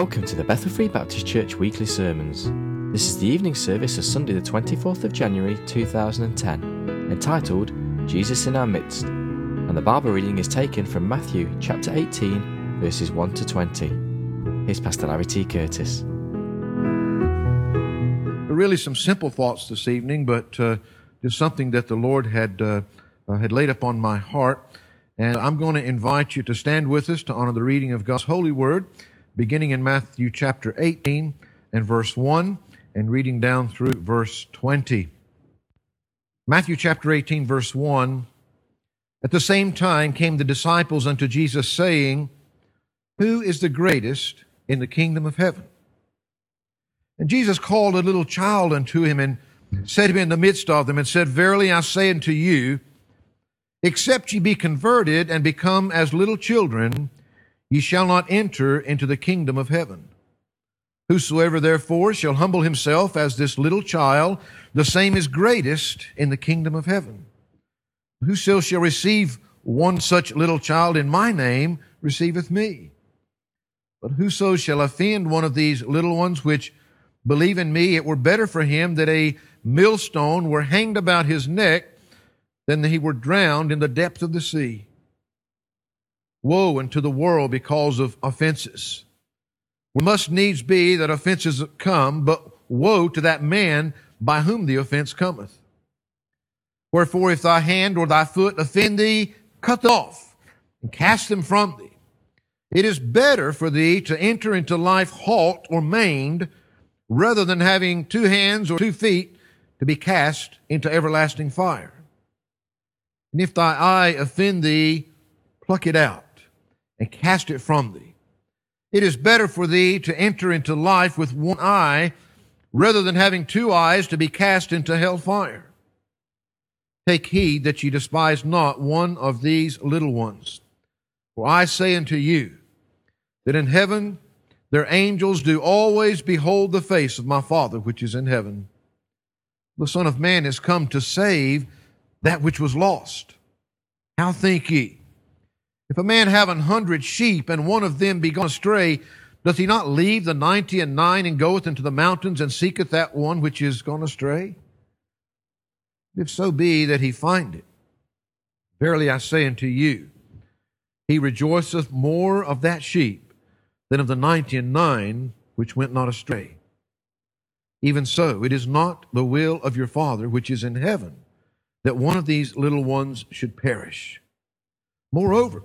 Welcome to the Bethel Free Baptist Church weekly sermons. This is the evening service of Sunday, the 24th of January 2010, entitled Jesus in Our Midst, and the Bible reading is taken from Matthew chapter 18, verses 1 to 20. Here's Pastor Larry T. Curtis. Really, some simple thoughts this evening, but uh, just something that the Lord had uh, uh, had laid upon my heart. And I'm going to invite you to stand with us to honor the reading of God's holy word beginning in Matthew chapter 18 and verse 1 and reading down through verse 20. Matthew chapter 18, verse 1. At the same time came the disciples unto Jesus, saying, Who is the greatest in the kingdom of heaven? And Jesus called a little child unto him and set him in the midst of them and said, Verily I say unto you, except ye be converted and become as little children, ye shall not enter into the kingdom of heaven. Whosoever therefore shall humble himself as this little child, the same is greatest in the kingdom of heaven. Whoso shall receive one such little child in my name receiveth me. But whoso shall offend one of these little ones which believe in me, it were better for him that a millstone were hanged about his neck than that he were drowned in the depth of the sea. Woe unto the world because of offenses. It must needs be that offenses come, but woe to that man by whom the offense cometh. Wherefore, if thy hand or thy foot offend thee, cut them off and cast them from thee. It is better for thee to enter into life halt or maimed rather than having two hands or two feet to be cast into everlasting fire. And if thy eye offend thee, pluck it out and cast it from thee. It is better for thee to enter into life with one eye rather than having two eyes to be cast into hell fire. Take heed that ye despise not one of these little ones. For I say unto you that in heaven their angels do always behold the face of my Father which is in heaven. The Son of Man is come to save that which was lost. How think ye? If a man have an hundred sheep, and one of them be gone astray, doth he not leave the ninety and nine, and goeth into the mountains, and seeketh that one which is gone astray? If so be that he find it, verily I say unto you, he rejoiceth more of that sheep than of the ninety and nine which went not astray. Even so, it is not the will of your Father which is in heaven that one of these little ones should perish. Moreover,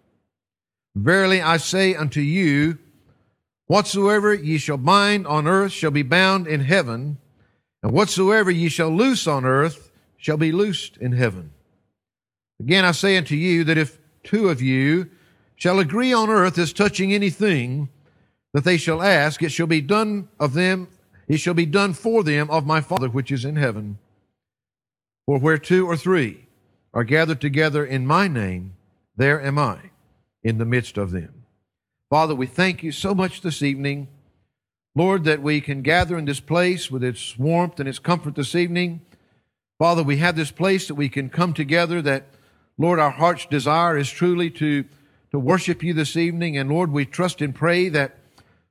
Verily I say unto you, whatsoever ye shall bind on earth shall be bound in heaven, and whatsoever ye shall loose on earth shall be loosed in heaven. Again I say unto you that if two of you shall agree on earth as touching anything that they shall ask, it shall be done of them, it shall be done for them of my Father which is in heaven. For where two or three are gathered together in my name, there am I in the midst of them. Father, we thank you so much this evening, Lord, that we can gather in this place with its warmth and its comfort this evening. Father, we have this place that we can come together that, Lord, our heart's desire is truly to, to worship you this evening. And Lord, we trust and pray that,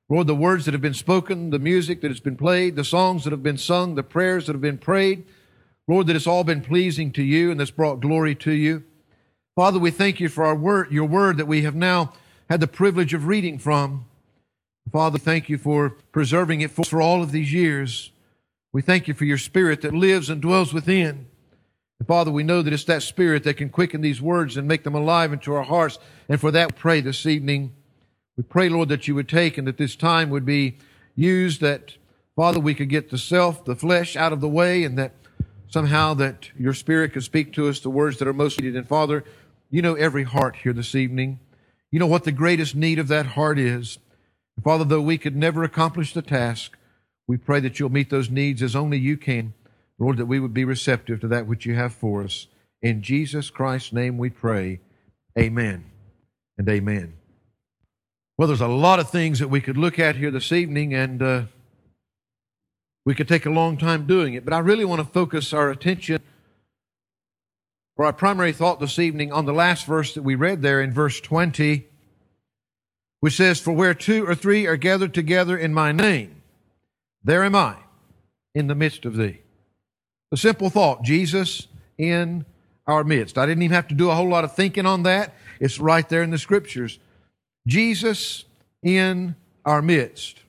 Lord, the words that have been spoken, the music that has been played, the songs that have been sung, the prayers that have been prayed, Lord, that it's all been pleasing to you and that's brought glory to you. Father, we thank you for our word, your word that we have now had the privilege of reading from. Father, thank you for preserving it for, for all of these years. We thank you for your spirit that lives and dwells within. And Father, we know that it's that spirit that can quicken these words and make them alive into our hearts. And for that, we pray this evening. We pray, Lord, that you would take and that this time would be used that, Father, we could get the self, the flesh out of the way and that somehow that your spirit could speak to us the words that are most needed. And Father, you know every heart here this evening. You know what the greatest need of that heart is. Father, though we could never accomplish the task, we pray that you'll meet those needs as only you can. Lord, that we would be receptive to that which you have for us. In Jesus Christ's name we pray. Amen and amen. Well, there's a lot of things that we could look at here this evening, and uh, we could take a long time doing it, but I really want to focus our attention for our primary thought this evening on the last verse that we read there in verse 20, which says, For where two or three are gathered together in my name, there am I in the midst of thee. A simple thought Jesus in our midst. I didn't even have to do a whole lot of thinking on that. It's right there in the scriptures. Jesus in our midst.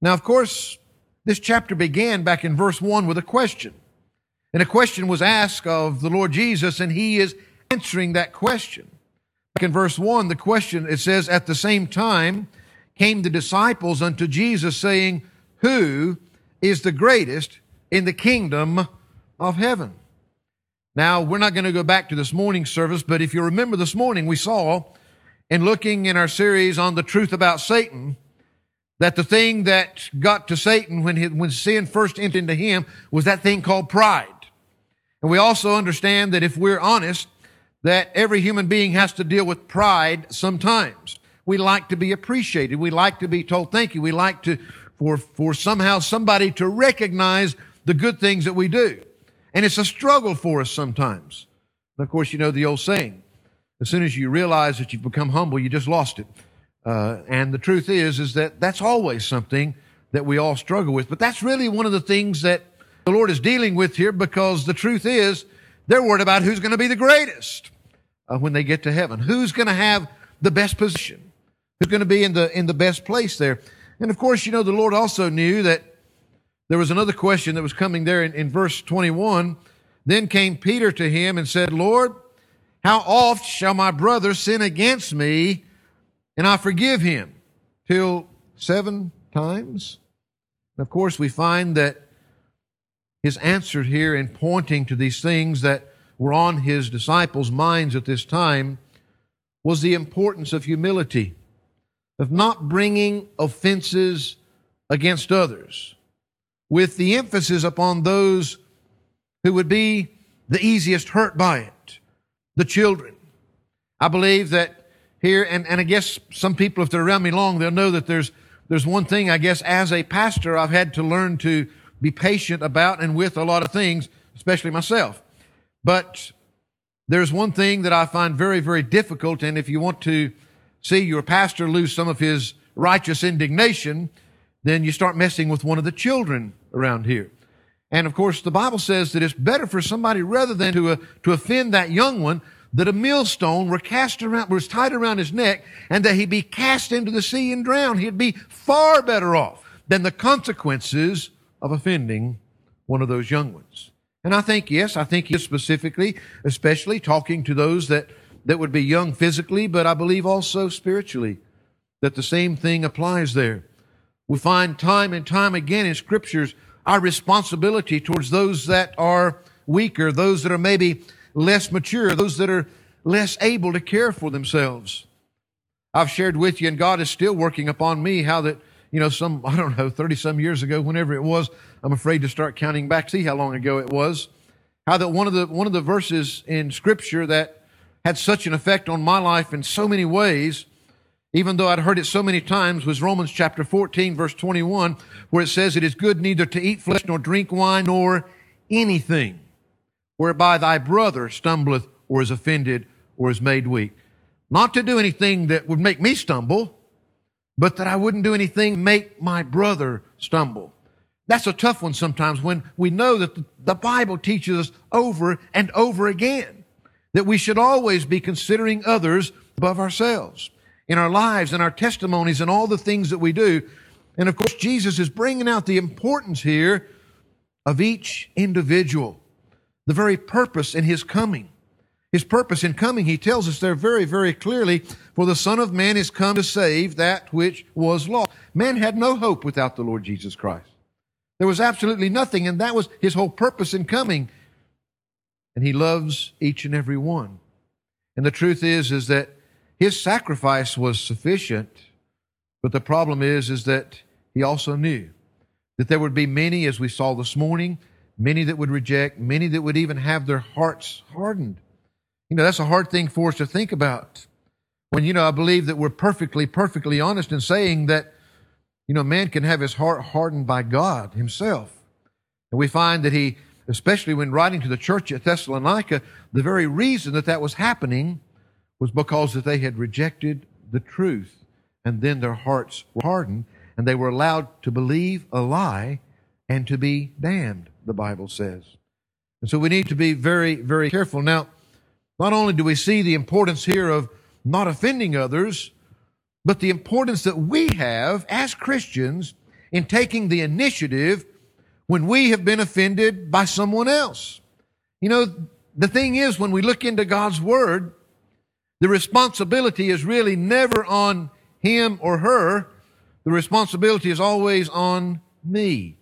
Now, of course, this chapter began back in verse 1 with a question. And a question was asked of the Lord Jesus, and he is answering that question. Back in verse 1, the question, it says, At the same time came the disciples unto Jesus, saying, Who is the greatest in the kingdom of heaven? Now, we're not going to go back to this morning service, but if you remember this morning, we saw in looking in our series on the truth about Satan, that the thing that got to Satan when, he, when sin first entered into him was that thing called pride. And we also understand that if we're honest, that every human being has to deal with pride sometimes. We like to be appreciated. We like to be told thank you. We like to, for, for somehow somebody to recognize the good things that we do. And it's a struggle for us sometimes. And of course, you know the old saying. As soon as you realize that you've become humble, you just lost it. Uh, and the truth is, is that that's always something that we all struggle with. But that's really one of the things that the Lord is dealing with here because the truth is they're worried about who's going to be the greatest uh, when they get to heaven. Who's going to have the best position? Who's going to be in the, in the best place there? And of course, you know, the Lord also knew that there was another question that was coming there in, in verse 21. Then came Peter to him and said, Lord, how oft shall my brother sin against me and I forgive him? Till seven times? And of course, we find that his answer here in pointing to these things that were on his disciples' minds at this time was the importance of humility, of not bringing offenses against others, with the emphasis upon those who would be the easiest hurt by it, the children. I believe that here, and, and I guess some people, if they're around me long, they'll know that there's, there's one thing, I guess, as a pastor, I've had to learn to be patient about and with a lot of things, especially myself. But there's one thing that I find very, very difficult, and if you want to see your pastor lose some of his righteous indignation, then you start messing with one of the children around here. And of course, the Bible says that it's better for somebody rather than to, uh, to offend that young one that a millstone were cast around, was tied around his neck and that he be cast into the sea and drowned. He'd be far better off than the consequences of offending one of those young ones. And I think, yes, I think he specifically, especially talking to those that, that would be young physically, but I believe also spiritually, that the same thing applies there. We find time and time again in scriptures our responsibility towards those that are weaker, those that are maybe less mature, those that are less able to care for themselves. I've shared with you, and God is still working upon me how that you know, some, I don't know, 30 some years ago, whenever it was, I'm afraid to start counting back, see how long ago it was, how that one of the, one of the verses in scripture that had such an effect on my life in so many ways, even though I'd heard it so many times, was Romans chapter 14, verse 21, where it says, It is good neither to eat flesh nor drink wine nor anything whereby thy brother stumbleth or is offended or is made weak. Not to do anything that would make me stumble, but that I wouldn't do anything make my brother stumble. That's a tough one sometimes when we know that the Bible teaches us over and over again that we should always be considering others above ourselves in our lives and our testimonies and all the things that we do. And of course, Jesus is bringing out the importance here of each individual, the very purpose in his coming. His purpose in coming, he tells us there very, very clearly, for the Son of Man is come to save that which was lost. Man had no hope without the Lord Jesus Christ. There was absolutely nothing, and that was his whole purpose in coming. And he loves each and every one. And the truth is, is that his sacrifice was sufficient But the problem is, is that he also knew that there would be many, as we saw this morning, many that would reject, many that would even have their hearts hardened. You know, that's a hard thing for us to think about. When, you know, I believe that we're perfectly, perfectly honest in saying that, you know, man can have his heart hardened by God himself. And we find that he, especially when writing to the church at Thessalonica, the very reason that that was happening was because that they had rejected the truth and then their hearts were hardened and they were allowed to believe a lie and to be damned, the Bible says. And so we need to be very, very careful. Now, not only do we see the importance here of not offending others, but the importance that we have as Christians in taking the initiative when we have been offended by someone else. You know, the thing is, when we look into God's Word, the responsibility is really never on him or her. The responsibility is always on me.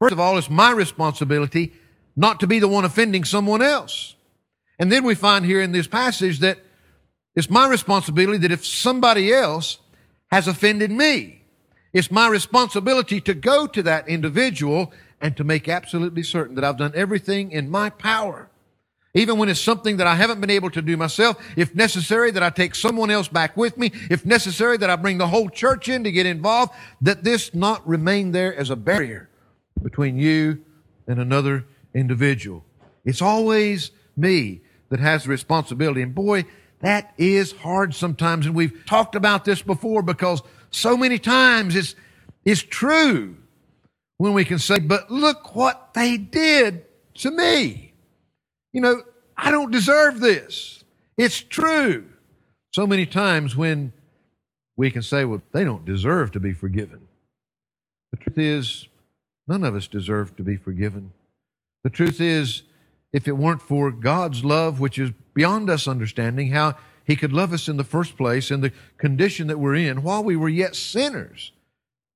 First of all, it's my responsibility not to be the one offending someone else. And then we find here in this passage that it's my responsibility that if somebody else has offended me, it's my responsibility to go to that individual and to make absolutely certain that I've done everything in my power even when it's something that I haven't been able to do myself, if necessary that I take someone else back with me, if necessary that I bring the whole church in to get involved, that this not remain there as a barrier between you and another individual. It's always me that has the responsibility. And boy, that is hard sometimes. And we've talked about this before because so many times it's, it's true when we can say, but look what they did to me. You know, I don't deserve this. It's true. So many times when we can say, well, they don't deserve to be forgiven. The truth is, none of us deserve to be forgiven. The truth is, if it weren't for God's love, which is beyond us understanding, how He could love us in the first place in the condition that we're in while we were yet sinners,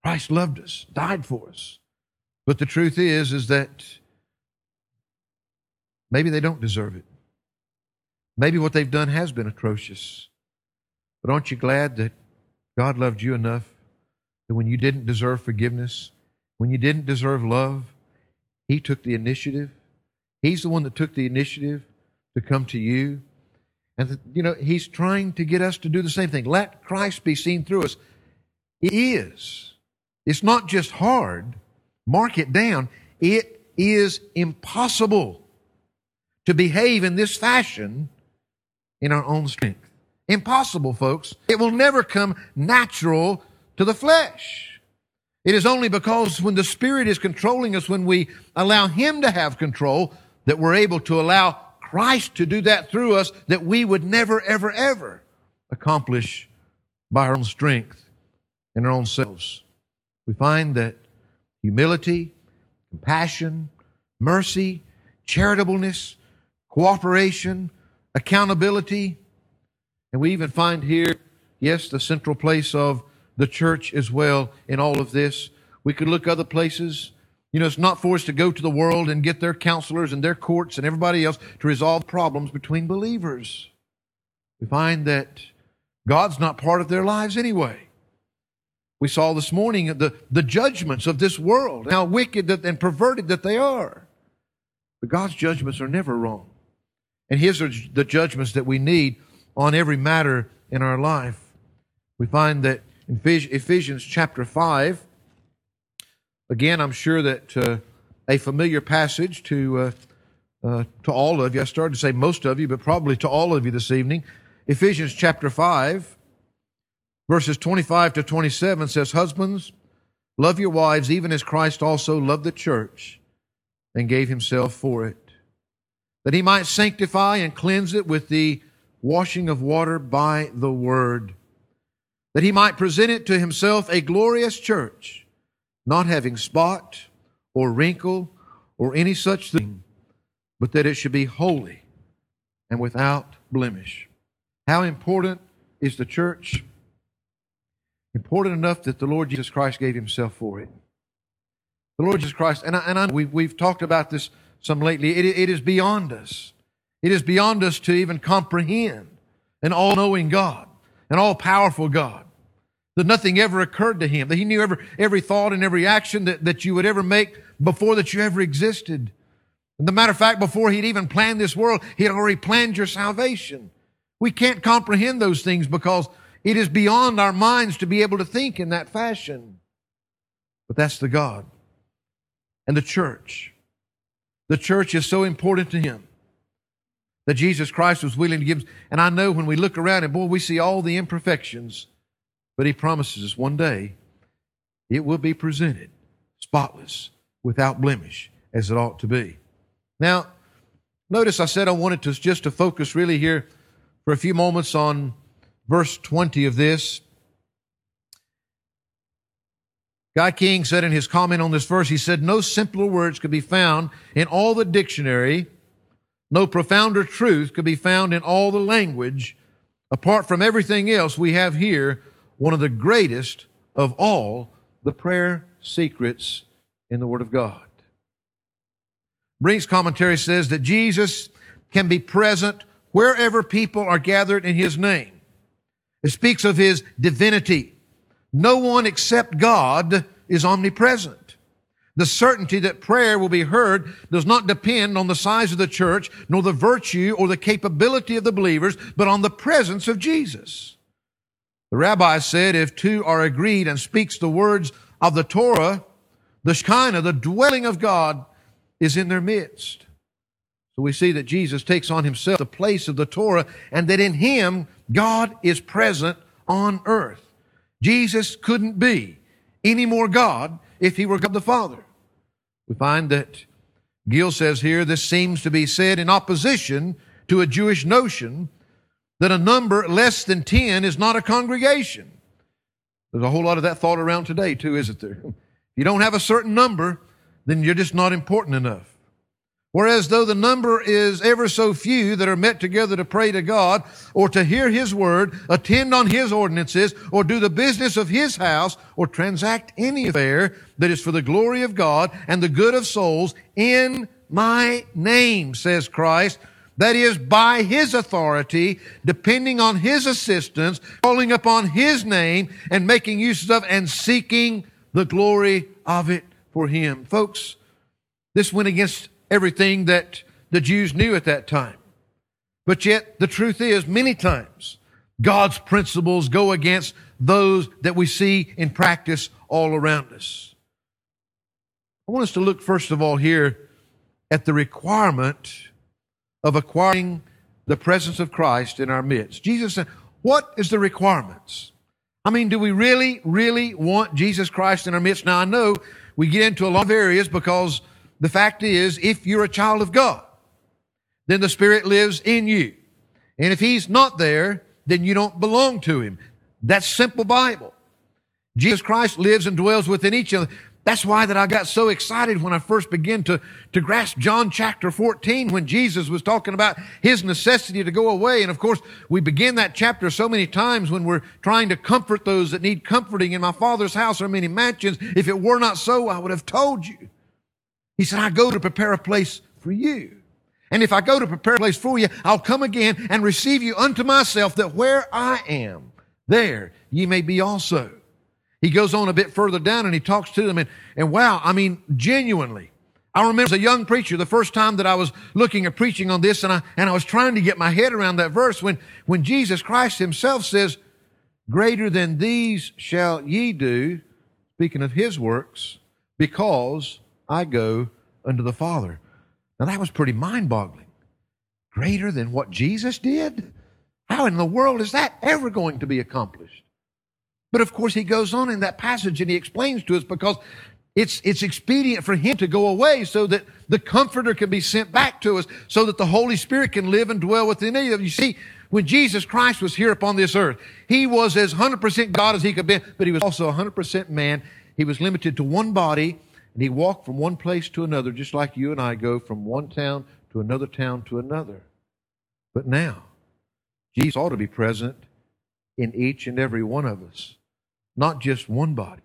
Christ loved us, died for us. But the truth is, is that Maybe they don't deserve it. Maybe what they've done has been atrocious. But aren't you glad that God loved you enough that when you didn't deserve forgiveness, when you didn't deserve love, He took the initiative? He's the one that took the initiative to come to you. And, you know, He's trying to get us to do the same thing. Let Christ be seen through us. It is. It's not just hard. Mark it down. It is impossible to behave in this fashion in our own strength. Impossible, folks. It will never come natural to the flesh. It is only because when the Spirit is controlling us, when we allow Him to have control, that we're able to allow Christ to do that through us that we would never, ever, ever accomplish by our own strength in our own selves. We find that humility, compassion, mercy, charitableness, cooperation, accountability. And we even find here, yes, the central place of the church as well in all of this. We could look other places. You know, it's not for us to go to the world and get their counselors and their courts and everybody else to resolve problems between believers. We find that God's not part of their lives anyway. We saw this morning the, the judgments of this world, how wicked and perverted that they are. But God's judgments are never wrong. And his are the judgments that we need on every matter in our life. We find that in Ephesians chapter 5, again, I'm sure that uh, a familiar passage to, uh, uh, to all of you. I started to say most of you, but probably to all of you this evening. Ephesians chapter 5, verses 25 to 27 says, Husbands, love your wives even as Christ also loved the church and gave himself for it that he might sanctify and cleanse it with the washing of water by the word, that he might present it to himself a glorious church, not having spot or wrinkle or any such thing, but that it should be holy and without blemish. How important is the church? Important enough that the Lord Jesus Christ gave himself for it. The Lord Jesus Christ, and, I, and I, we, we've talked about this some lately. It, it is beyond us. It is beyond us to even comprehend an all knowing God, an all powerful God. That nothing ever occurred to him. That he knew every, every thought and every action that, that you would ever make before that you ever existed. And the matter of fact, before he'd even planned this world, he had already planned your salvation. We can't comprehend those things because it is beyond our minds to be able to think in that fashion. But that's the God. And the church. The church is so important to him that Jesus Christ was willing to give. And I know when we look around and boy, we see all the imperfections, but he promises us one day it will be presented spotless, without blemish, as it ought to be. Now, notice I said I wanted to just to focus really here for a few moments on verse 20 of this. Guy King said in his comment on this verse, he said, No simpler words could be found in all the dictionary, no profounder truth could be found in all the language. Apart from everything else, we have here one of the greatest of all the prayer secrets in the Word of God. Brink's commentary says that Jesus can be present wherever people are gathered in His name. It speaks of His divinity. No one except God is omnipresent. The certainty that prayer will be heard does not depend on the size of the church, nor the virtue or the capability of the believers, but on the presence of Jesus. The rabbi said, if two are agreed and speaks the words of the Torah, the Shekinah, the dwelling of God, is in their midst. So we see that Jesus takes on himself the place of the Torah and that in him God is present on earth. Jesus couldn't be any more God if he were God the Father. We find that Gill says here this seems to be said in opposition to a Jewish notion that a number less than 10 is not a congregation. There's a whole lot of that thought around today, too, isn't there? If you don't have a certain number, then you're just not important enough. Whereas though the number is ever so few that are met together to pray to God or to hear His word, attend on His ordinances, or do the business of His house, or transact any affair that is for the glory of God and the good of souls in my name, says Christ. That is by His authority, depending on His assistance, calling upon His name and making use of and seeking the glory of it for Him. Folks, this went against everything that the Jews knew at that time. But yet, the truth is, many times, God's principles go against those that we see in practice all around us. I want us to look, first of all, here at the requirement of acquiring the presence of Christ in our midst. Jesus said, What is the requirements? I mean, do we really, really want Jesus Christ in our midst? Now, I know we get into a lot of areas because the fact is, if you're a child of God, then the Spirit lives in you. And if He's not there, then you don't belong to Him. That's simple Bible. Jesus Christ lives and dwells within each of That's why that I got so excited when I first began to, to grasp John chapter 14 when Jesus was talking about his necessity to go away. And of course, we begin that chapter so many times when we're trying to comfort those that need comforting. In my Father's house are many mansions. If it were not so, I would have told you. He said, I go to prepare a place for you. And if I go to prepare a place for you, I'll come again and receive you unto myself that where I am, there ye may be also. He goes on a bit further down and he talks to them and, and wow, I mean, genuinely. I remember as a young preacher, the first time that I was looking at preaching on this and I, and I was trying to get my head around that verse when, when Jesus Christ himself says, greater than these shall ye do, speaking of his works, because I go unto the Father. Now that was pretty mind boggling. Greater than what Jesus did? How in the world is that ever going to be accomplished? But of course, he goes on in that passage and he explains to us because it's, it's expedient for him to go away so that the comforter can be sent back to us so that the Holy Spirit can live and dwell within you. You see, when Jesus Christ was here upon this earth, he was as 100% God as he could be, but he was also 100% man. He was limited to one body and he walked from one place to another, just like you and I go from one town to another town to another. But now, Jesus ought to be present in each and every one of us, not just one body.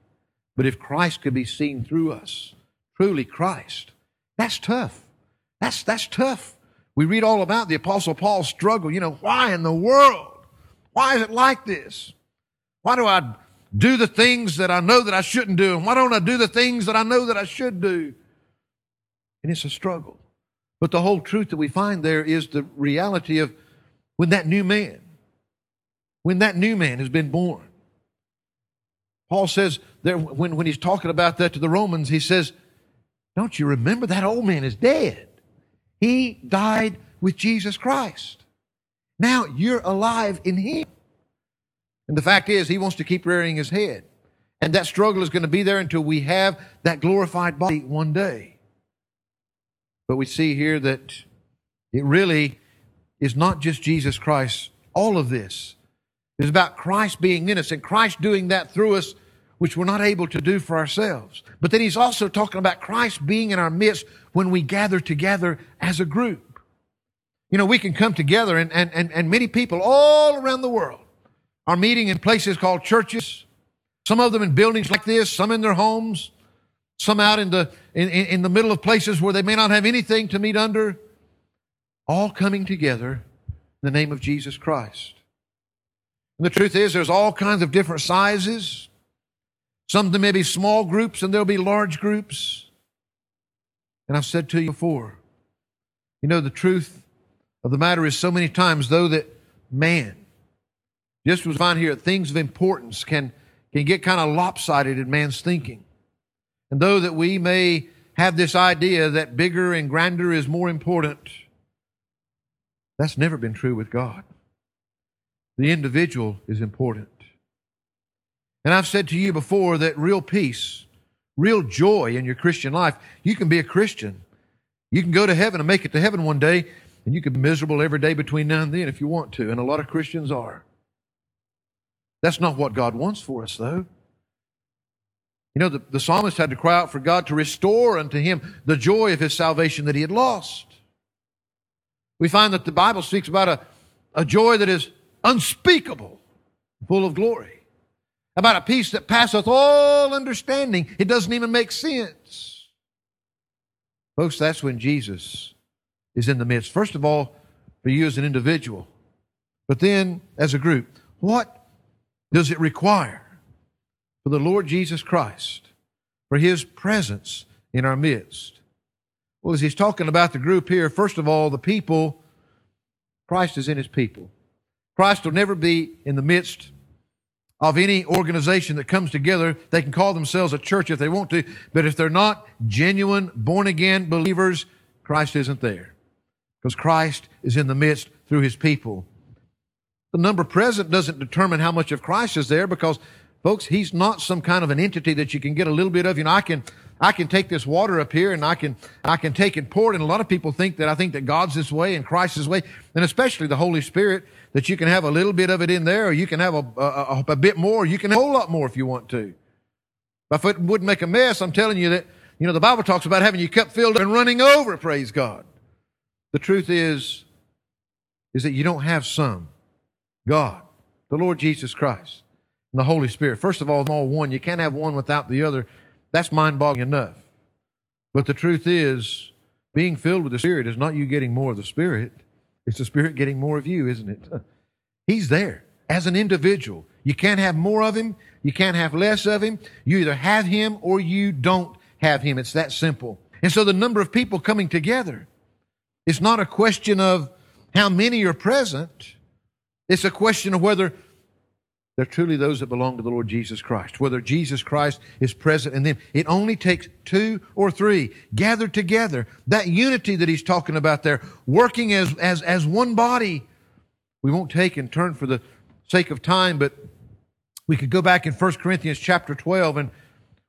But if Christ could be seen through us, truly Christ, that's tough. That's, that's tough. We read all about the Apostle Paul's struggle. You know, why in the world? Why is it like this? Why do I do the things that I know that I shouldn't do? And why don't I do the things that I know that I should do? And it's a struggle. But the whole truth that we find there is the reality of when that new man, when that new man has been born. Paul says there, when, when he's talking about that to the Romans, he says, Don't you remember that old man is dead? He died with Jesus Christ. Now you're alive in him. And the fact is, he wants to keep rearing his head. And that struggle is going to be there until we have that glorified body one day. But we see here that it really is not just Jesus Christ. All of this is about Christ being in us and Christ doing that through us, which we're not able to do for ourselves. But then he's also talking about Christ being in our midst when we gather together as a group. You know, we can come together and, and, and, and many people all around the world are meeting in places called churches. Some of them in buildings like this, some in their homes, some out in the, in, in the middle of places where they may not have anything to meet under, all coming together in the name of Jesus Christ. And the truth is, there's all kinds of different sizes. Some of them may be small groups and there'll be large groups. And I've said to you before, you know, the truth of the matter is so many times, though, that man, just was found here, things of importance can, can get kind of lopsided in man's thinking. And though that we may have this idea that bigger and grander is more important, that's never been true with God. The individual is important. And I've said to you before that real peace, real joy in your Christian life, you can be a Christian. You can go to heaven and make it to heaven one day, and you can be miserable every day between now and then if you want to. And a lot of Christians are. That's not what God wants for us, though. You know, the, the psalmist had to cry out for God to restore unto him the joy of his salvation that he had lost. We find that the Bible speaks about a, a joy that is unspeakable, full of glory, about a peace that passeth all understanding. It doesn't even make sense. Folks, that's when Jesus is in the midst. First of all, for you as an individual, but then as a group. What does it require for the Lord Jesus Christ, for His presence in our midst? Well, as He's talking about the group here, first of all, the people, Christ is in His people. Christ will never be in the midst of any organization that comes together. They can call themselves a church if they want to, but if they're not genuine, born again believers, Christ isn't there. Because Christ is in the midst through His people. The number present doesn't determine how much of Christ is there because, folks, He's not some kind of an entity that you can get a little bit of. You know, I can, I can take this water up here and I can, I can take and pour it. And a lot of people think that I think that God's this way and Christ's this way, and especially the Holy Spirit, that you can have a little bit of it in there or you can have a, a, a bit more, you can have a whole lot more if you want to. But If it wouldn't make a mess, I'm telling you that, you know, the Bible talks about having your cup filled and running over, praise God. The truth is, is that you don't have some. God, the Lord Jesus Christ, and the Holy Spirit. First of all, they're all one. You can't have one without the other. That's mind boggling enough. But the truth is, being filled with the Spirit is not you getting more of the Spirit, it's the Spirit getting more of you, isn't it? He's there as an individual. You can't have more of Him, you can't have less of Him. You either have Him or you don't have Him. It's that simple. And so the number of people coming together, it's not a question of how many are present. It's a question of whether they're truly those that belong to the Lord Jesus Christ, whether Jesus Christ is present in them. It only takes two or three gathered together. That unity that he's talking about there, working as, as, as one body. We won't take and turn for the sake of time, but we could go back in 1 Corinthians chapter 12 and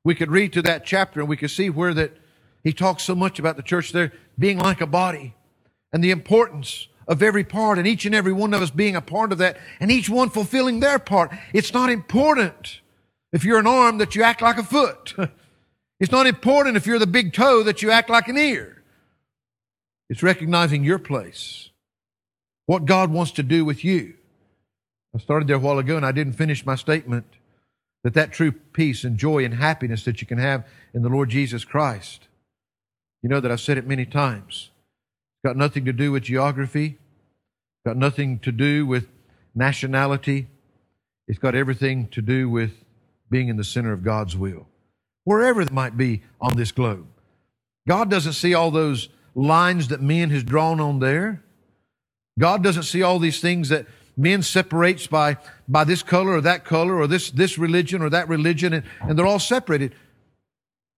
we could read to that chapter and we could see where that he talks so much about the church there being like a body and the importance of every part and each and every one of us being a part of that and each one fulfilling their part. It's not important if you're an arm that you act like a foot. It's not important if you're the big toe that you act like an ear. It's recognizing your place. What God wants to do with you. I started there a while ago and I didn't finish my statement that that true peace and joy and happiness that you can have in the Lord Jesus Christ. You know that I've said it many times. Got nothing to do with geography. Got nothing to do with nationality. It's got everything to do with being in the center of God's will, wherever it might be on this globe. God doesn't see all those lines that men has drawn on there. God doesn't see all these things that men separates by, by this color or that color or this, this religion or that religion, and, and they're all separated.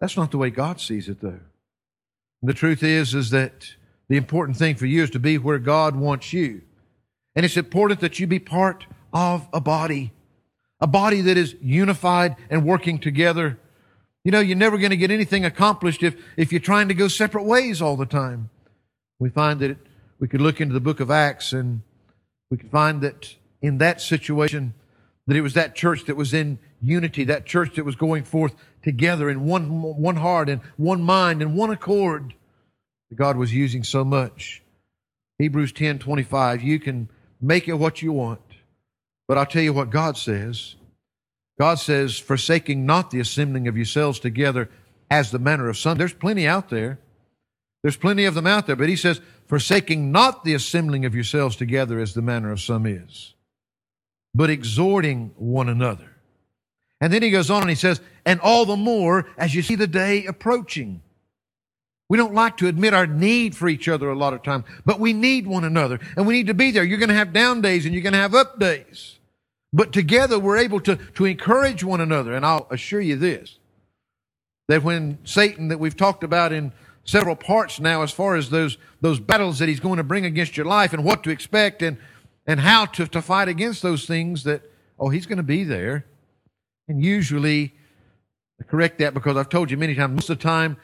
That's not the way God sees it, though. And the truth is, is that the important thing for you is to be where God wants you. And it's important that you be part of a body, a body that is unified and working together. You know, you're never going to get anything accomplished if, if you're trying to go separate ways all the time. We find that we could look into the book of Acts and we could find that in that situation, that it was that church that was in unity, that church that was going forth together in one, one heart and one mind and one accord that God was using so much. Hebrews 10 25, you can make it what you want, but I'll tell you what God says. God says, forsaking not the assembling of yourselves together as the manner of some. There's plenty out there. There's plenty of them out there, but He says, forsaking not the assembling of yourselves together as the manner of some is, but exhorting one another. And then he goes on and he says, and all the more as you see the day approaching. We don't like to admit our need for each other a lot of times, but we need one another and we need to be there. You're going to have down days and you're going to have up days. But together we're able to, to encourage one another. And I'll assure you this, that when Satan that we've talked about in several parts now as far as those, those battles that he's going to bring against your life and what to expect and, and how to, to fight against those things that, oh, he's going to be there. And usually, I correct that because I've told you many times, most of the time,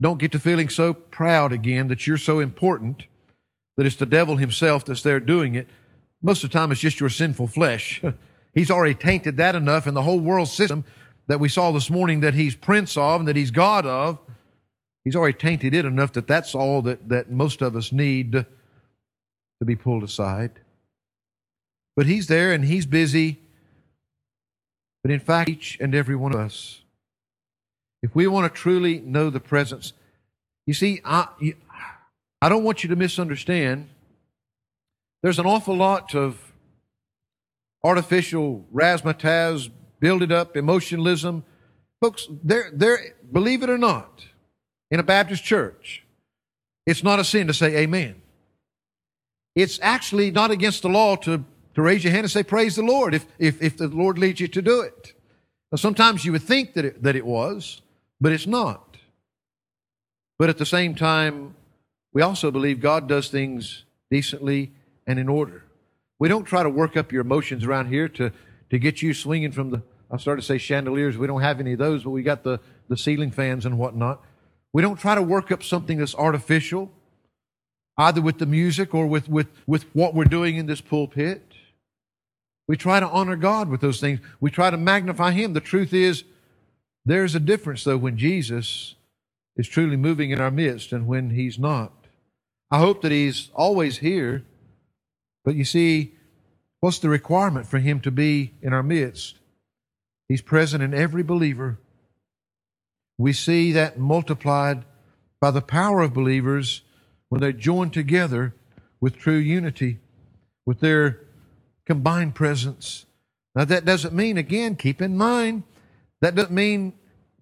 don't get to feeling so proud again that you're so important that it's the devil himself that's there doing it. Most of the time, it's just your sinful flesh. he's already tainted that enough in the whole world system that we saw this morning that he's prince of and that he's God of He's already tainted it enough that that's all that, that most of us need to be pulled aside. But He's there and He's busy. But in fact, each and every one of us, if we want to truly know the presence, you see, I, I don't want you to misunderstand. There's an awful lot of artificial razzmatazz, build it up, emotionalism. Folks, there, there, believe it or not, in a Baptist church, it's not a sin to say amen. It's actually not against the law to, to raise your hand and say, Praise the Lord, if, if, if the Lord leads you to do it. Now, sometimes you would think that it, that it was, but it's not. But at the same time, we also believe God does things decently and in order. We don't try to work up your emotions around here to, to get you swinging from the, I started to say chandeliers. We don't have any of those, but we got the, the ceiling fans and whatnot. We don't try to work up something that's artificial, either with the music or with, with, with what we're doing in this pulpit. We try to honor God with those things. We try to magnify Him. The truth is, there's a difference, though, when Jesus is truly moving in our midst and when He's not. I hope that He's always here, but you see, what's the requirement for Him to be in our midst? He's present in every believer we see that multiplied by the power of believers when they're joined together with true unity, with their combined presence. Now, that doesn't mean, again, keep in mind, that doesn't mean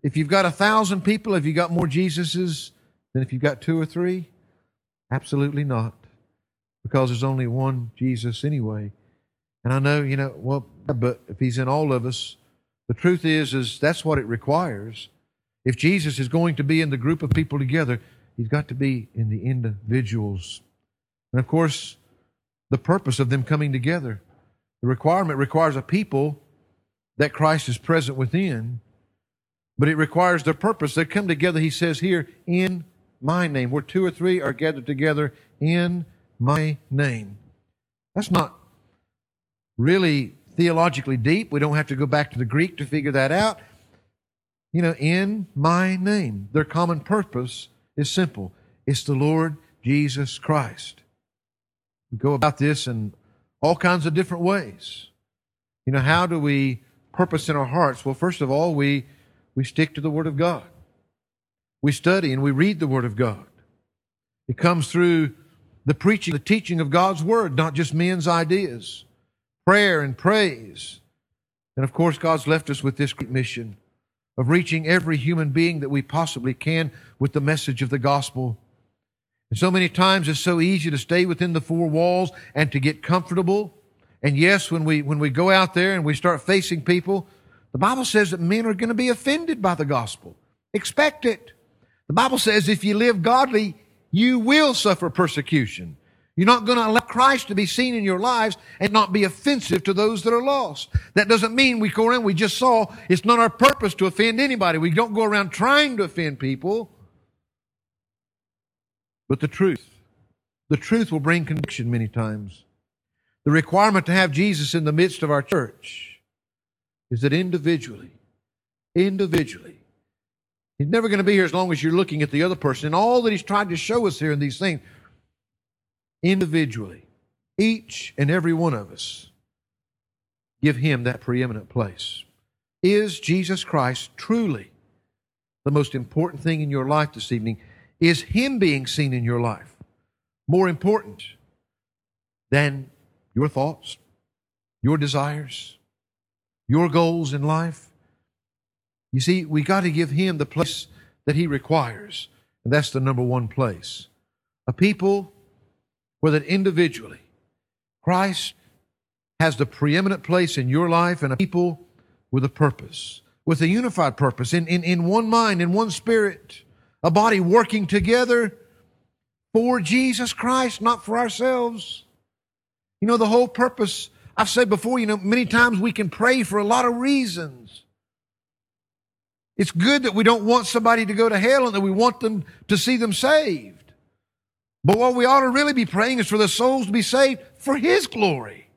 if you've got a thousand people, have you got more Jesuses than if you've got two or three? Absolutely not. Because there's only one Jesus anyway. And I know, you know, well, but if he's in all of us, the truth is, is that's what it requires. If Jesus is going to be in the group of people together, he's got to be in the individuals. And of course, the purpose of them coming together. The requirement requires a people that Christ is present within, but it requires their purpose. They come together, he says here, in my name. Where two or three are gathered together in my name. That's not really theologically deep. We don't have to go back to the Greek to figure that out. You know, in my name. Their common purpose is simple it's the Lord Jesus Christ. We go about this in all kinds of different ways. You know, how do we purpose in our hearts? Well, first of all, we, we stick to the Word of God. We study and we read the Word of God. It comes through the preaching, the teaching of God's Word, not just men's ideas. Prayer and praise. And of course, God's left us with this great mission of reaching every human being that we possibly can with the message of the gospel. And so many times it's so easy to stay within the four walls and to get comfortable. And yes, when we, when we go out there and we start facing people, the Bible says that men are going to be offended by the gospel. Expect it. The Bible says if you live godly, you will suffer persecution. You're not going to allow Christ to be seen in your lives and not be offensive to those that are lost. That doesn't mean we go around, we just saw it's not our purpose to offend anybody. We don't go around trying to offend people. But the truth, the truth will bring conviction many times. The requirement to have Jesus in the midst of our church is that individually, individually, He's never going to be here as long as you're looking at the other person. And all that He's tried to show us here in these things individually, each and every one of us, give Him that preeminent place. Is Jesus Christ truly the most important thing in your life this evening? Is Him being seen in your life more important than your thoughts, your desires, your goals in life? You see, we got to give Him the place that He requires, and that's the number one place. A people where that individually Christ has the preeminent place in your life and a people with a purpose, with a unified purpose, in, in, in one mind, in one spirit, a body working together for Jesus Christ, not for ourselves. You know, the whole purpose, I've said before, you know, many times we can pray for a lot of reasons. It's good that we don't want somebody to go to hell and that we want them to see them saved. But what we ought to really be praying is for the souls to be saved for His glory.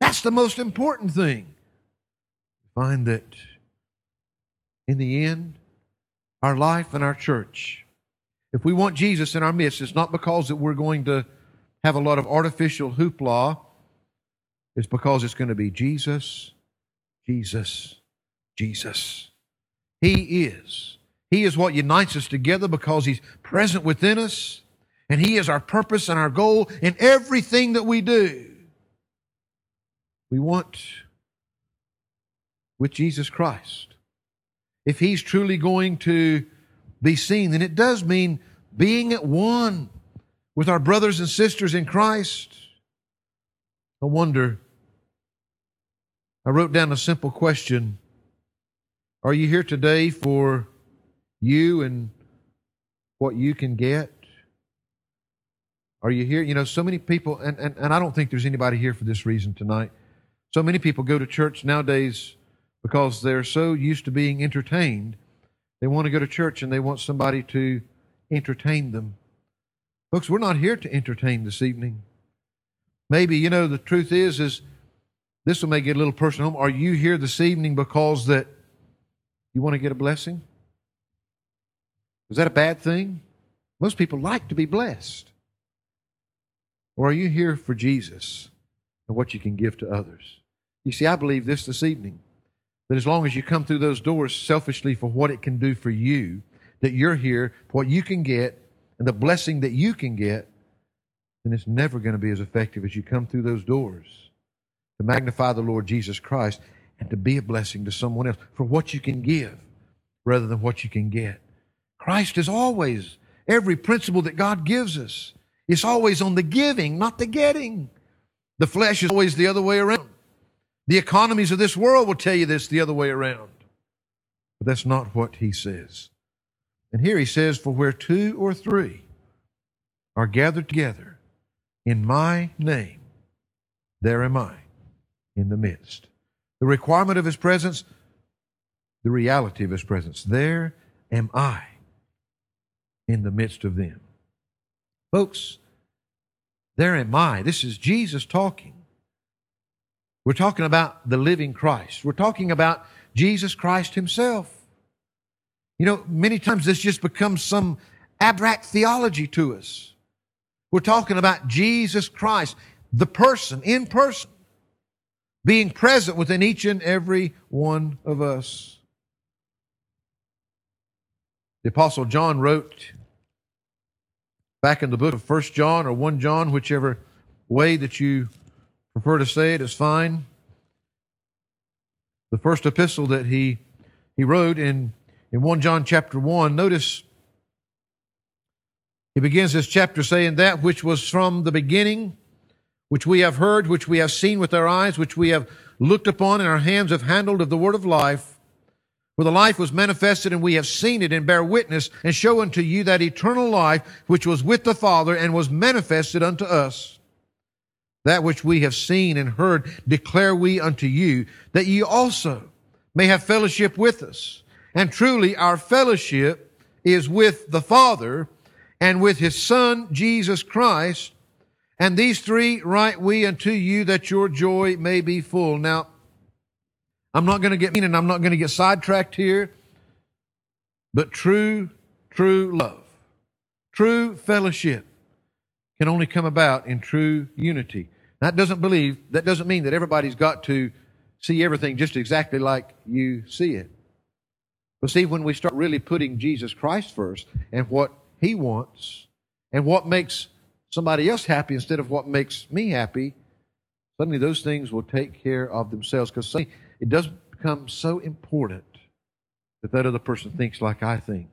That's the most important thing. Find that in the end, our life and our church, if we want Jesus in our midst, it's not because that we're going to have a lot of artificial hoopla. It's because it's going to be Jesus, Jesus, Jesus. He is. He is what unites us together because He's present within us. And He is our purpose and our goal in everything that we do. We want with Jesus Christ. If He's truly going to be seen, then it does mean being at one with our brothers and sisters in Christ. I wonder, I wrote down a simple question Are you here today for you and what you can get? Are you here? You know, so many people, and, and, and I don't think there's anybody here for this reason tonight. So many people go to church nowadays because they're so used to being entertained. They want to go to church and they want somebody to entertain them. Folks, we're not here to entertain this evening. Maybe, you know, the truth is, is this will make it a little personal. Are you here this evening because that you want to get a blessing? Is that a bad thing? Most people like to be blessed. Or are you here for Jesus and what you can give to others? You see, I believe this this evening that as long as you come through those doors selfishly for what it can do for you, that you're here for what you can get and the blessing that you can get, then it's never going to be as effective as you come through those doors to magnify the Lord Jesus Christ and to be a blessing to someone else for what you can give rather than what you can get. Christ is always every principle that God gives us it's always on the giving, not the getting. The flesh is always the other way around. The economies of this world will tell you this the other way around. But that's not what he says. And here he says, For where two or three are gathered together in my name, there am I in the midst. The requirement of his presence, the reality of his presence. There am I in the midst of them. Folks, there am I. This is Jesus talking. We're talking about the living Christ. We're talking about Jesus Christ Himself. You know, many times this just becomes some abstract theology to us. We're talking about Jesus Christ, the person, in person, being present within each and every one of us. The Apostle John wrote back in the book of First John or 1 John, whichever way that you prefer to say it is fine. the first epistle that he, he wrote in, in 1 John chapter 1. Notice he begins this chapter saying, That which was from the beginning, which we have heard, which we have seen with our eyes, which we have looked upon, and our hands have handled of the word of life. For the life was manifested, and we have seen it, and bear witness, and show unto you that eternal life which was with the Father, and was manifested unto us. That which we have seen and heard declare we unto you, that ye also may have fellowship with us. And truly our fellowship is with the Father and with his Son, Jesus Christ. And these three write we unto you that your joy may be full. Now, I'm not going to get mean and I'm not going to get sidetracked here, but true, true love, true fellowship can only come about in true unity. That doesn't believe, that doesn't mean that everybody's got to see everything just exactly like you see it. But see, when we start really putting Jesus Christ first and what He wants and what makes somebody else happy instead of what makes me happy, suddenly those things will take care of themselves. Because it does become so important that that other person thinks like I think.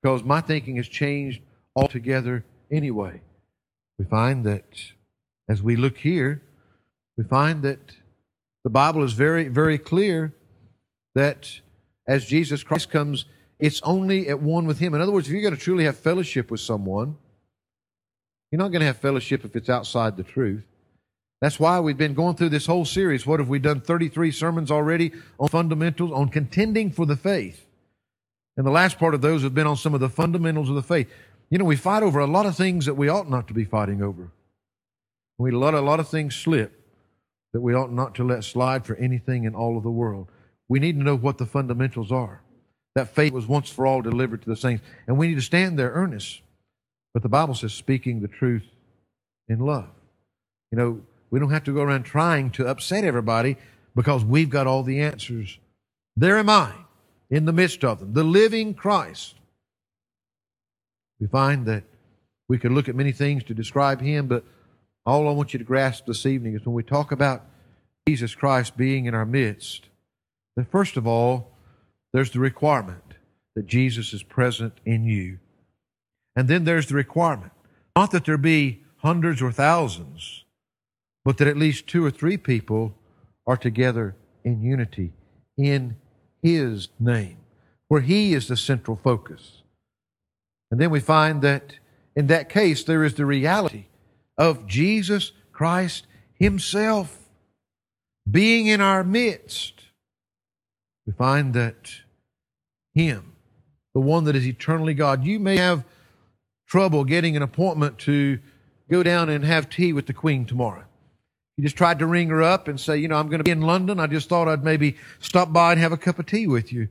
Because my thinking has changed altogether anyway. We find that as we look here, we find that the Bible is very, very clear that as Jesus Christ comes, it's only at one with Him. In other words, if you're going to truly have fellowship with someone, you're not going to have fellowship if it's outside the truth. That's why we've been going through this whole series. What have we done? 33 sermons already on fundamentals, on contending for the faith. And the last part of those have been on some of the fundamentals of the faith. You know, we fight over a lot of things that we ought not to be fighting over. We let a lot of things slip that we ought not to let slide for anything in all of the world. We need to know what the fundamentals are. That faith was once for all delivered to the saints. And we need to stand there earnest. But the Bible says speaking the truth in love. You know, we don't have to go around trying to upset everybody because we've got all the answers. There am I in the midst of them, the living Christ. We find that we could look at many things to describe him, but all I want you to grasp this evening is when we talk about Jesus Christ being in our midst, that first of all, there's the requirement that Jesus is present in you. And then there's the requirement, not that there be hundreds or thousands, but that at least two or three people are together in unity in His name, where He is the central focus. And then we find that in that case, there is the reality of Jesus Christ Himself being in our midst. We find that Him, the one that is eternally God, you may have trouble getting an appointment to go down and have tea with the Queen tomorrow. You just tried to ring her up and say, you know, I'm going to be in London. I just thought I'd maybe stop by and have a cup of tea with you.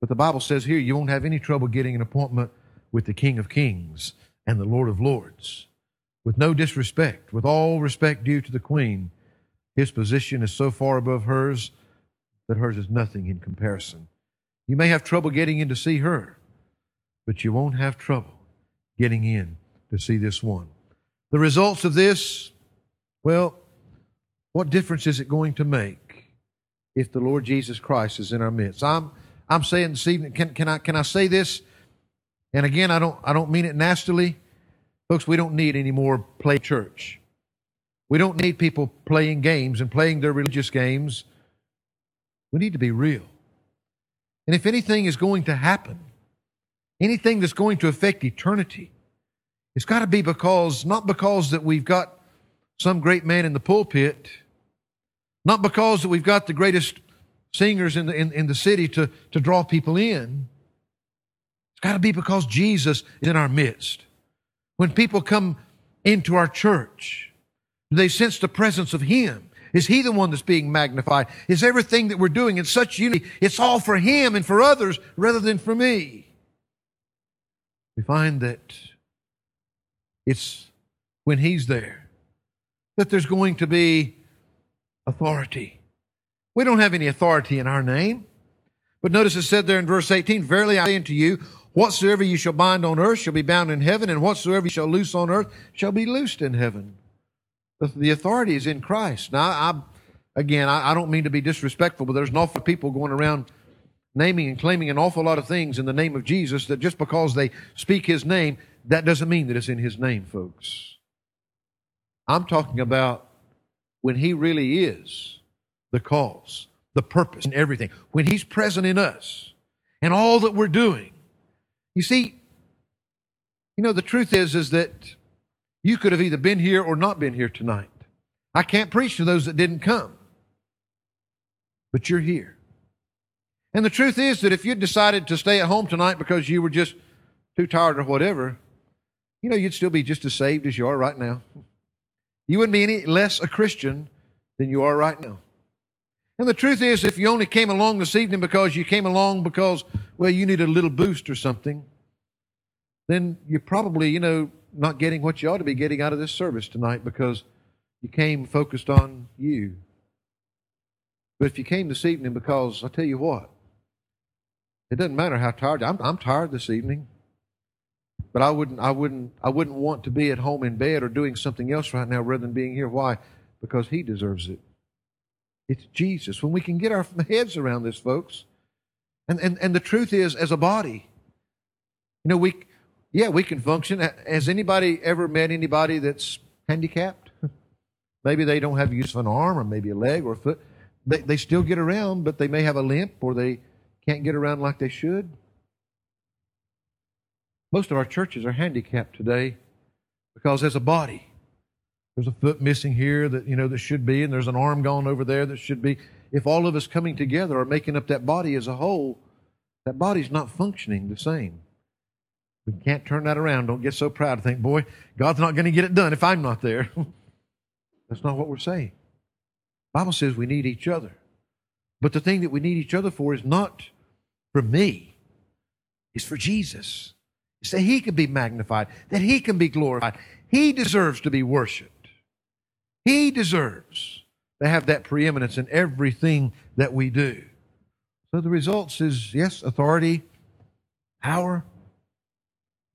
But the Bible says here you won't have any trouble getting an appointment with the King of Kings and the Lord of Lords. With no disrespect, with all respect due to the Queen, his position is so far above hers that hers is nothing in comparison. You may have trouble getting in to see her, but you won't have trouble getting in to see this one. The results of this well, what difference is it going to make if the Lord Jesus Christ is in our midst? I'm, I'm saying this evening, can, can, I, can I say this? And again, I don't, I don't mean it nastily. Folks, we don't need any more play church. We don't need people playing games and playing their religious games. We need to be real. And if anything is going to happen, anything that's going to affect eternity, it's got to be because, not because that we've got some great man in the pulpit, not because that we've got the greatest singers in the, in, in the city to, to draw people in. It's got to be because Jesus is in our midst. When people come into our church, they sense the presence of Him? Is He the one that's being magnified? Is everything that we're doing in such unity, it's all for Him and for others rather than for me? We find that it's when He's there that there's going to be authority. We don't have any authority in our name. But notice it said there in verse 18, Verily I say unto you, whatsoever you shall bind on earth shall be bound in heaven, and whatsoever you shall loose on earth shall be loosed in heaven. The authority is in Christ. Now, I, again, I, I don't mean to be disrespectful, but there's an awful lot of people going around naming and claiming an awful lot of things in the name of Jesus that just because they speak His name, that doesn't mean that it's in His name, folks. I'm talking about when He really is the cause, the purpose, and everything. When He's present in us and all that we're doing. You see, you know, the truth is, is that you could have either been here or not been here tonight. I can't preach to those that didn't come, but you're here. And the truth is that if you decided to stay at home tonight because you were just too tired or whatever, you know, you'd still be just as saved as you are right now. You wouldn't be any less a Christian than you are right now. And the truth is, if you only came along this evening because you came along because, well, you needed a little boost or something, then you're probably, you know, not getting what you ought to be getting out of this service tonight because you came focused on you. But if you came this evening because, I'll tell you what, it doesn't matter how tired I'm, I'm tired this evening. But I wouldn't, I wouldn't, I wouldn't want to be at home in bed or doing something else right now rather than being here. Why? Because He deserves it. It's Jesus. When we can get our heads around this, folks, and, and, and the truth is, as a body, you know, we, yeah, we can function. Has anybody ever met anybody that's handicapped? maybe they don't have use of an arm or maybe a leg or a foot. They, they still get around, but they may have a limp or they can't get around like they should. Most of our churches are handicapped today because as a body, there's a foot missing here that you know that should be, and there's an arm gone over there that should be. If all of us coming together are making up that body as a whole, that body's not functioning the same. We can't turn that around. Don't get so proud to think, boy, God's not going to get it done if I'm not there. That's not what we're saying. The Bible says we need each other. But the thing that we need each other for is not for me, it's for Jesus. It's that He can be magnified, that He can be glorified. He deserves to be worshiped. He deserves to have that preeminence in everything that we do. So the results is yes, authority, power,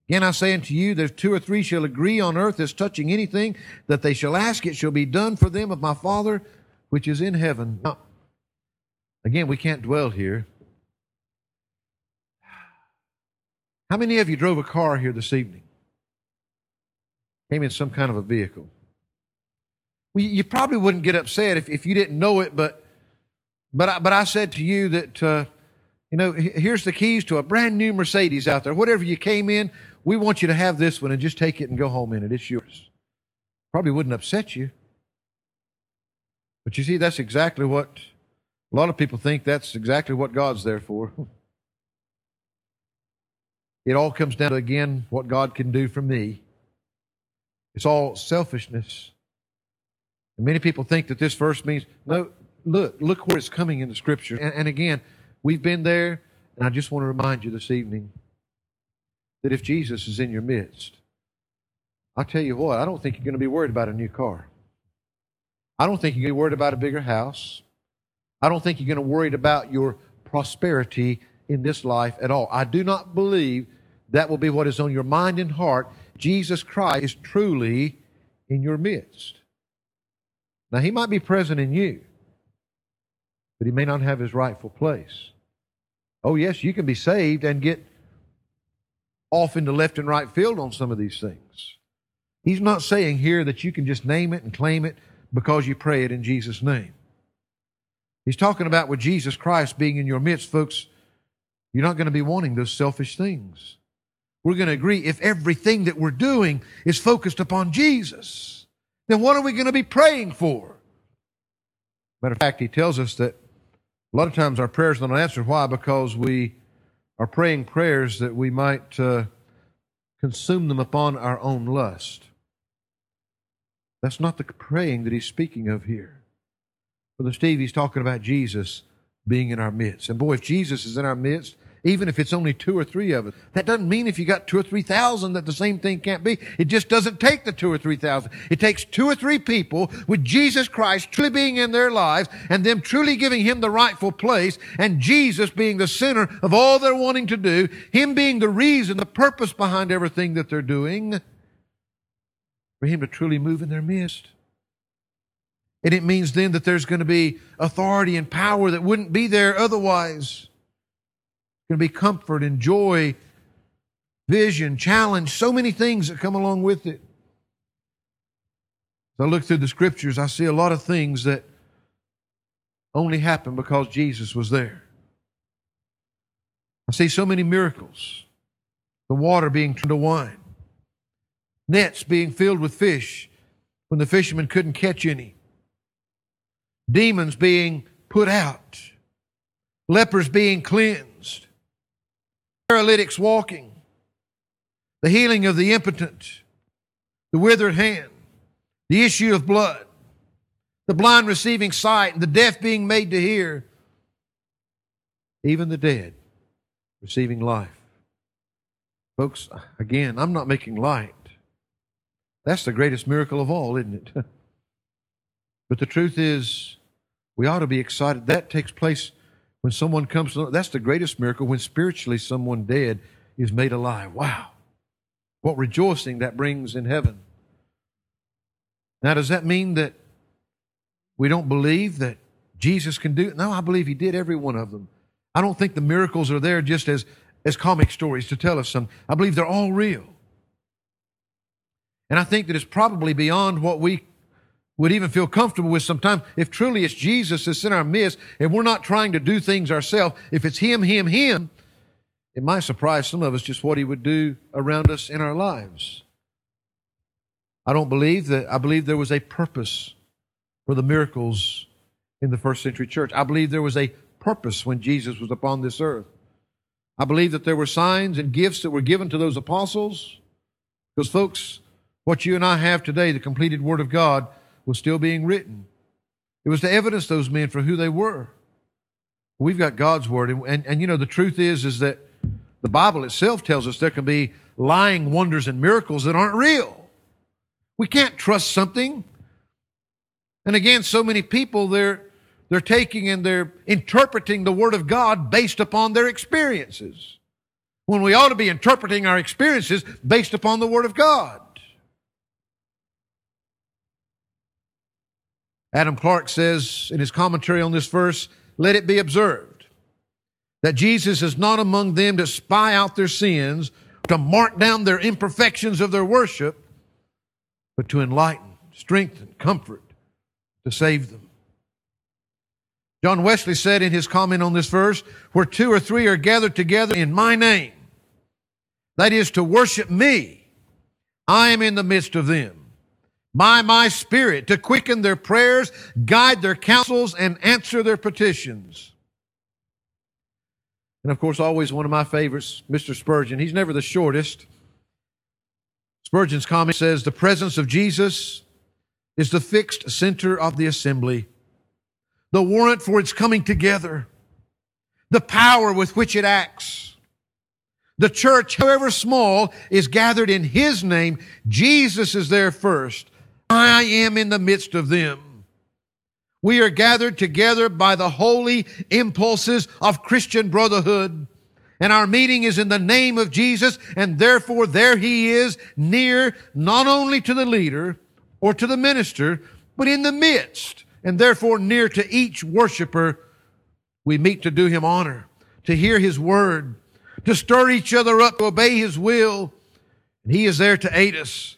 Again, I say unto you, there's two or three shall agree on earth as touching anything that they shall ask, it shall be done for them of my Father which is in heaven. Now, again, we can't dwell here. How many of you drove a car here this evening? Came in some kind of a vehicle. Well, you probably wouldn't get upset if, if you didn't know it, but but I, but I said to you that uh, you know here's the keys to a brand new Mercedes out there. Whatever you came in, we want you to have this one and just take it and go home in it. It's yours. Probably wouldn't upset you. But you see, that's exactly what a lot of people think that's exactly what God's there for. It all comes down to, again, what God can do for me. It's all selfishness. And many people think that this verse means, no, look, look where it's coming in the Scripture. And, and again, we've been there, and I just want to remind you this evening that if Jesus is in your midst, I'll tell you what, I don't think you're going to be worried about a new car. I don't think you're going to be worried about a bigger house. I don't think you're going to be worried about your prosperity in this life at all. I do not believe that will be what is on your mind and heart. Jesus Christ is truly in your midst. Now, he might be present in you, but he may not have his rightful place. Oh, yes, you can be saved and get off into left and right field on some of these things. He's not saying here that you can just name it and claim it because you pray it in Jesus' name. He's talking about with Jesus Christ being in your midst, folks, you're not going to be wanting those selfish things. We're going to agree if everything that we're doing is focused upon Jesus, then what are we going to be praying for? Matter of fact, he tells us that a lot of times our prayers are not answered. Why? Because we are praying prayers that we might uh, consume them upon our own lust. That's not the praying that he's speaking of here. Brother Steve, he's talking about Jesus being in our midst. And boy, if Jesus is in our midst, even if it's only two or three of us. That doesn't mean if you got two or three thousand that the same thing can't be. It just doesn't take the two or three thousand. It takes two or three people with Jesus Christ truly being in their lives and them truly giving Him the rightful place and Jesus being the center of all they're wanting to do, Him being the reason, the purpose behind everything that they're doing, for Him to truly move in their midst. And it means then that there's going to be authority and power that wouldn't be there otherwise. Going to be comfort and joy, vision, challenge, so many things that come along with it. As I look through the scriptures, I see a lot of things that only happen because Jesus was there. I see so many miracles. The water being turned to wine, nets being filled with fish when the fishermen couldn't catch any demons being put out, lepers being cleansed, paralytics walking, the healing of the impotent, the withered hand, the issue of blood, the blind receiving sight, and the deaf being made to hear, even the dead receiving life. Folks, again, I'm not making light. That's the greatest miracle of all, isn't it? But the truth is, we ought to be excited. That takes place when someone comes to, that's the greatest miracle when spiritually someone dead is made alive. Wow. What rejoicing that brings in heaven. Now, does that mean that we don't believe that Jesus can do it? No, I believe he did every one of them. I don't think the miracles are there just as, as comic stories to tell us some. I believe they're all real. And I think that it's probably beyond what we would even feel comfortable with sometimes if truly it's Jesus that's in our midst and we're not trying to do things ourselves. If it's Him, Him, Him, it might surprise some of us just what He would do around us in our lives. I don't believe that, I believe there was a purpose for the miracles in the first century church. I believe there was a purpose when Jesus was upon this earth. I believe that there were signs and gifts that were given to those apostles. Because, folks, what you and I have today, the completed Word of God, was still being written. It was to evidence those men for who they were. We've got God's word, and, and, and you know the truth is is that the Bible itself tells us there can be lying wonders and miracles that aren't real. We can't trust something. And again, so many people they're they're taking and they're interpreting the Word of God based upon their experiences. When we ought to be interpreting our experiences based upon the Word of God. Adam Clarke says in his commentary on this verse, let it be observed that Jesus is not among them to spy out their sins, to mark down their imperfections of their worship, but to enlighten, strengthen, comfort, to save them. John Wesley said in his comment on this verse, where two or three are gathered together in my name, that is to worship me, I am in the midst of them by my spirit to quicken their prayers, guide their counsels, and answer their petitions. And of course, always one of my favorites, Mr. Spurgeon. He's never the shortest. Spurgeon's comment says, The presence of Jesus is the fixed center of the assembly, the warrant for its coming together, the power with which it acts. The church, however small, is gathered in His name. Jesus is there first. I am in the midst of them. We are gathered together by the holy impulses of Christian brotherhood. And our meeting is in the name of Jesus, and therefore there he is, near not only to the leader or to the minister, but in the midst, and therefore near to each worshiper. We meet to do him honor, to hear his word, to stir each other up to obey his will. And he is there to aid us.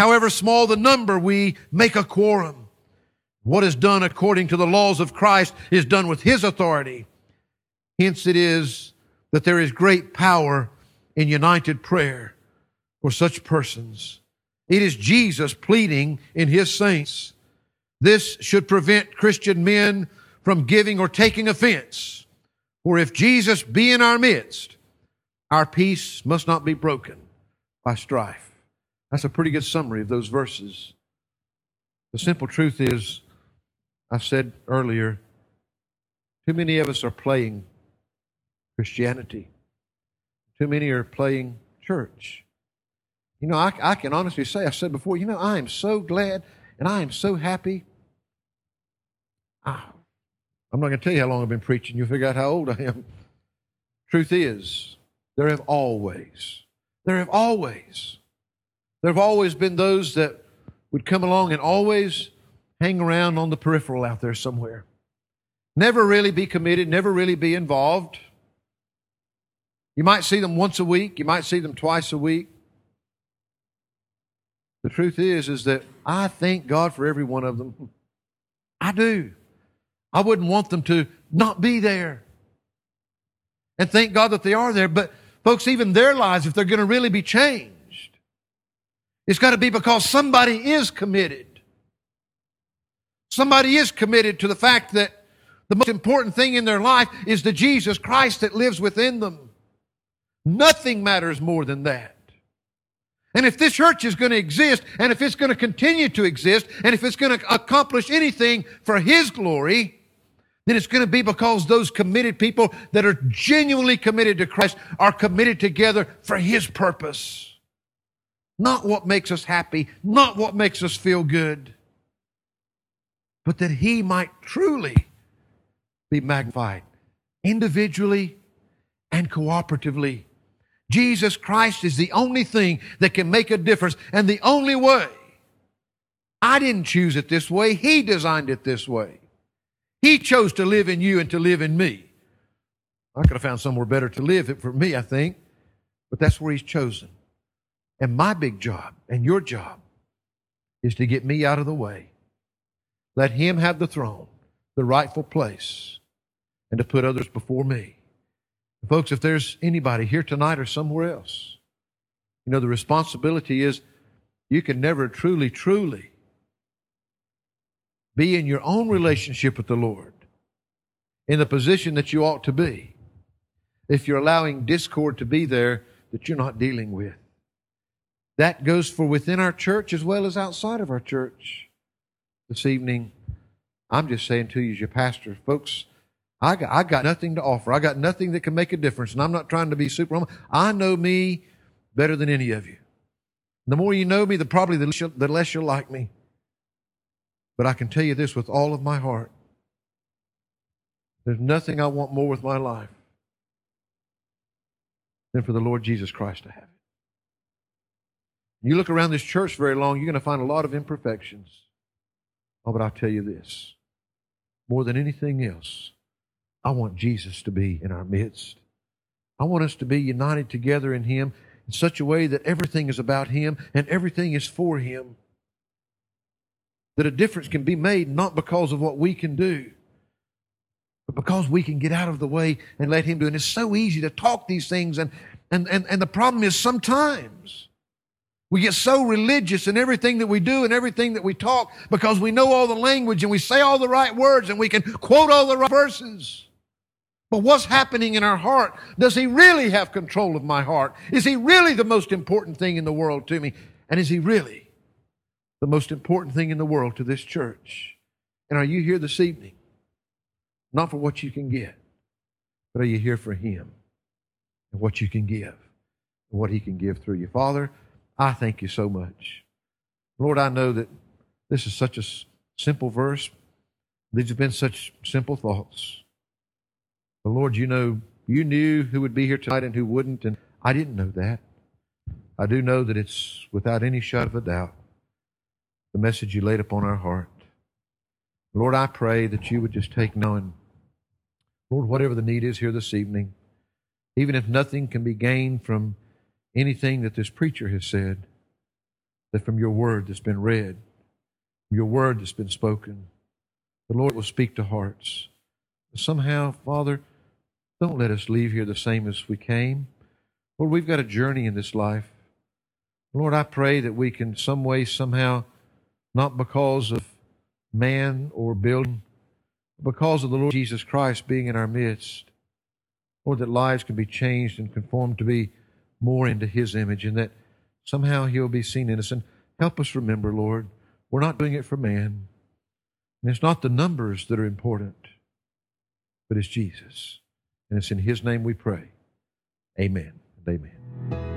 However small the number, we make a quorum. What is done according to the laws of Christ is done with His authority. Hence it is that there is great power in united prayer for such persons. It is Jesus pleading in His saints. This should prevent Christian men from giving or taking offense. For if Jesus be in our midst, our peace must not be broken by strife. That's a pretty good summary of those verses. The simple truth is, I said earlier, too many of us are playing Christianity. Too many are playing church. You know, I, I can honestly say, I said before, you know, I am so glad and I am so happy. Ah, I'm not going to tell you how long I've been preaching. You'll figure out how old I am. Truth is, there have always, there have always there have always been those that would come along and always hang around on the peripheral out there somewhere. Never really be committed, never really be involved. You might see them once a week, you might see them twice a week. The truth is is that I thank God for every one of them. I do. I wouldn't want them to not be there. And thank God that they are there, but folks, even their lives if they're going to really be changed, it's got to be because somebody is committed. Somebody is committed to the fact that the most important thing in their life is the Jesus Christ that lives within them. Nothing matters more than that. And if this church is going to exist, and if it's going to continue to exist, and if it's going to accomplish anything for His glory, then it's going to be because those committed people that are genuinely committed to Christ are committed together for His purpose. Not what makes us happy, not what makes us feel good, but that He might truly be magnified individually and cooperatively. Jesus Christ is the only thing that can make a difference and the only way. I didn't choose it this way. He designed it this way. He chose to live in you and to live in me. I could have found somewhere better to live for me, I think, but that's where He's chosen. And my big job and your job is to get me out of the way. Let Him have the throne, the rightful place, and to put others before me. Folks, if there's anybody here tonight or somewhere else, you know, the responsibility is you can never truly, truly be in your own relationship with the Lord in the position that you ought to be if you're allowing discord to be there that you're not dealing with. That goes for within our church as well as outside of our church. This evening, I'm just saying to you as your pastor, folks, I got, I got nothing to offer. I got nothing that can make a difference. And I'm not trying to be super. I know me better than any of you. The more you know me, the probably the less, the less you'll like me. But I can tell you this with all of my heart. There's nothing I want more with my life than for the Lord Jesus Christ to have it. You look around this church very long, you're going to find a lot of imperfections. Oh, but I'll tell you this more than anything else, I want Jesus to be in our midst. I want us to be united together in Him in such a way that everything is about Him and everything is for Him. That a difference can be made not because of what we can do, but because we can get out of the way and let Him do. And it's so easy to talk these things, and, and, and, and the problem is sometimes we get so religious in everything that we do and everything that we talk because we know all the language and we say all the right words and we can quote all the right verses. But what's happening in our heart? Does He really have control of my heart? Is He really the most important thing in the world to me? And is He really the most important thing in the world to this church? And are you here this evening? Not for what you can get, but are you here for Him and what you can give and what He can give through you? Father, I thank you so much. Lord, I know that this is such a simple verse. These have been such simple thoughts. But Lord, you know, you knew who would be here tonight and who wouldn't, and I didn't know that. I do know that it's without any shadow of a doubt the message you laid upon our heart. Lord, I pray that you would just take knowing, Lord, whatever the need is here this evening, even if nothing can be gained from anything that this preacher has said, that from your word that's been read, your word that's been spoken, the Lord will speak to hearts. Somehow, Father, don't let us leave here the same as we came. Lord, we've got a journey in this life. Lord, I pray that we can some way, somehow, not because of man or building, because of the Lord Jesus Christ being in our midst, Lord, that lives can be changed and conformed to be more into His image, and that somehow He'll be seen in us. And help us remember, Lord, we're not doing it for man. And it's not the numbers that are important, but it's Jesus. And it's in His name we pray. Amen and amen.